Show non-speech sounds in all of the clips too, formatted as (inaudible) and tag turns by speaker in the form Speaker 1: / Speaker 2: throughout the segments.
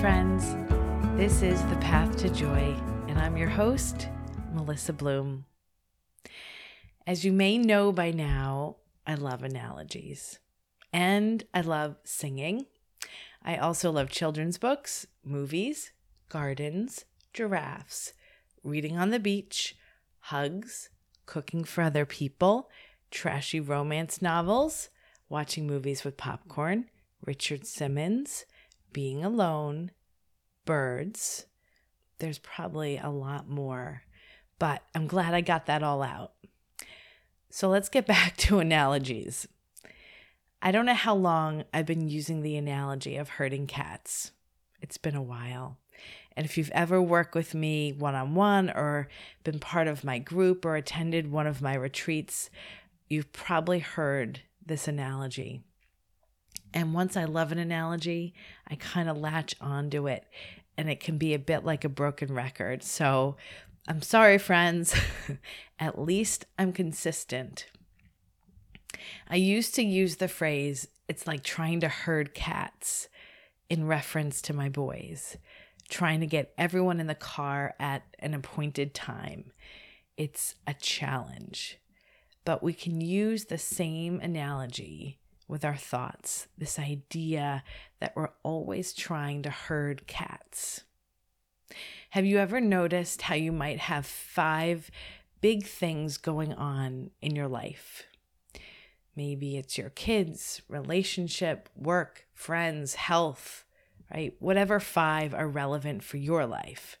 Speaker 1: friends. This is The Path to Joy, and I'm your host, Melissa Bloom. As you may know by now, I love analogies and I love singing. I also love children's books, movies, gardens, giraffes, reading on the beach, hugs, cooking for other people, trashy romance novels, watching movies with popcorn, Richard Simmons, being alone, birds. There's probably a lot more, but I'm glad I got that all out. So let's get (laughs) back to analogies. I don't know how long I've been using the analogy of herding cats. It's been a while. And if you've ever worked with me one on one or been part of my group or attended one of my retreats, you've probably heard this analogy. And once I love an analogy, I kind of latch onto it and it can be a bit like a broken record. So I'm sorry, friends. (laughs) At least I'm consistent. I used to use the phrase, it's like trying to herd cats in reference to my boys, trying to get everyone in the car at an appointed time. It's a challenge. But we can use the same analogy with our thoughts this idea that we're always trying to herd cats. Have you ever noticed how you might have five big things going on in your life? Maybe it's your kids, relationship, work, friends, health, right? Whatever five are relevant for your life.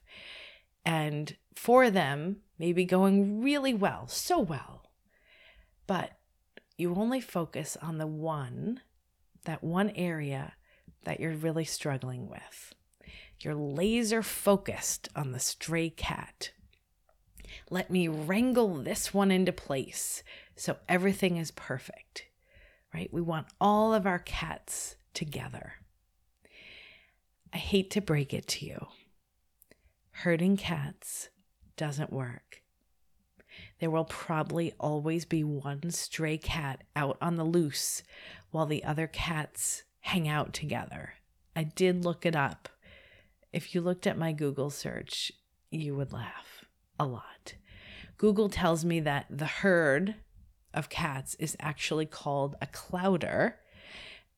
Speaker 1: And for them, maybe going really well, so well. But you only focus on the one, that one area that you're really struggling with. You're laser focused on the stray cat. Let me wrangle this one into place so everything is perfect, right? We want all of our cats together. I hate to break it to you. Herding cats doesn't work there will probably always be one stray cat out on the loose while the other cats hang out together. I did look it up. If you looked at my Google search, you would laugh a lot. Google tells me that the herd of cats is actually called a clowder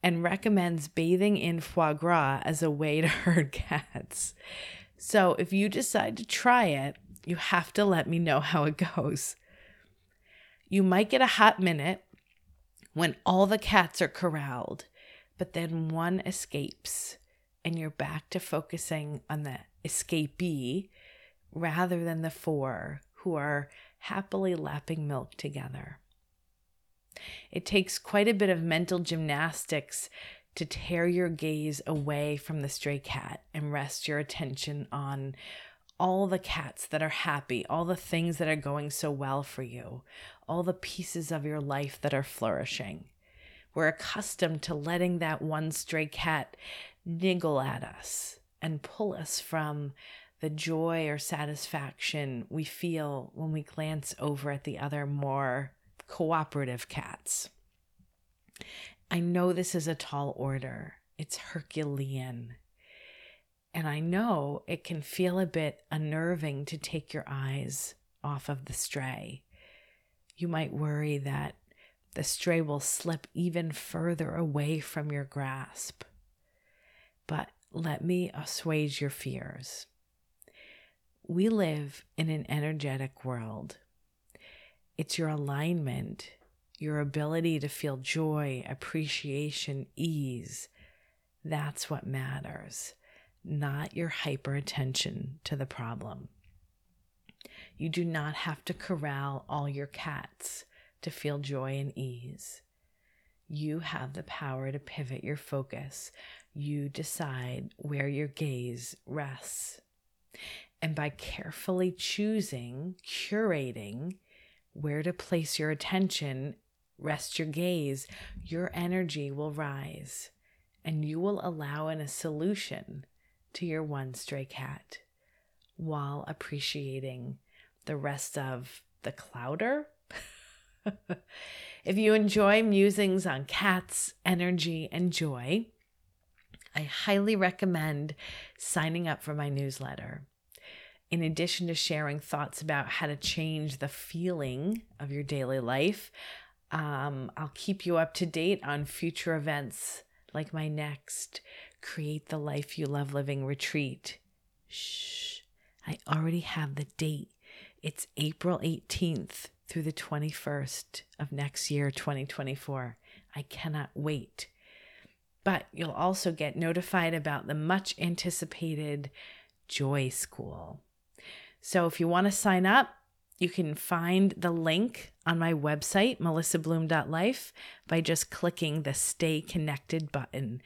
Speaker 1: and recommends bathing in foie gras as a way to (laughs) herd cats. So if you decide to try it, you have to let me know how it goes. You might get a hot minute when all the cats are corralled, but then one escapes and you're back to focusing on the escapee rather than the four who are happily lapping milk together. It takes quite a bit of mental gymnastics to tear your gaze away from the stray cat and rest your attention on all the cats that are happy, all the things that are going so well for you, all the pieces of your life that are flourishing. We're accustomed to letting that one stray cat niggle at us and pull us from the joy or satisfaction we feel when we glance over at the other more cooperative cats. I know this is a tall order, it's Herculean. And I know it can feel a bit unnerving to take your eyes off of the stray. You might worry that the stray will slip even further away from your grasp. But let me assuage your fears. We live in an energetic world. It's your alignment, your ability to feel joy, appreciation, ease. That's what matters not your hyper attention to the problem. You do not have to corral all your cats to feel joy and ease. You have the power to pivot your focus. You decide where your gaze rests. And by carefully choosing, curating where to place your attention, rest your gaze, your energy will rise and you will allow in a solution to your one stray cat while appreciating the rest of the clowder. (laughs) if you enjoy musings on cats, energy, and joy, I highly recommend signing up for my newsletter. In addition to sharing thoughts about how to change the feeling of your daily life, um, I'll keep you up to date on future events like my next Create the Life You Love Living retreat. Shh, I already have the date. It's April 18th through the 21st of next year, 2024. I cannot wait. But you'll also get notified about the much anticipated Joy School. So if you want to sign up, you can find the link on my website, melissabloom.life, by just clicking the Stay Connected button,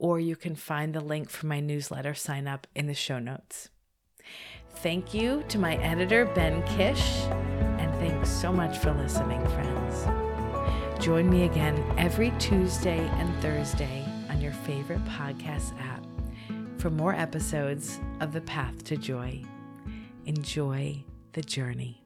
Speaker 1: or you can find the link for my newsletter sign up in the show notes. Thank you to my editor, Ben Kish, and thanks so much for listening, friends. Join me again every Tuesday and Thursday on your favorite podcast app for more episodes of The Path to Joy. Enjoy the journey.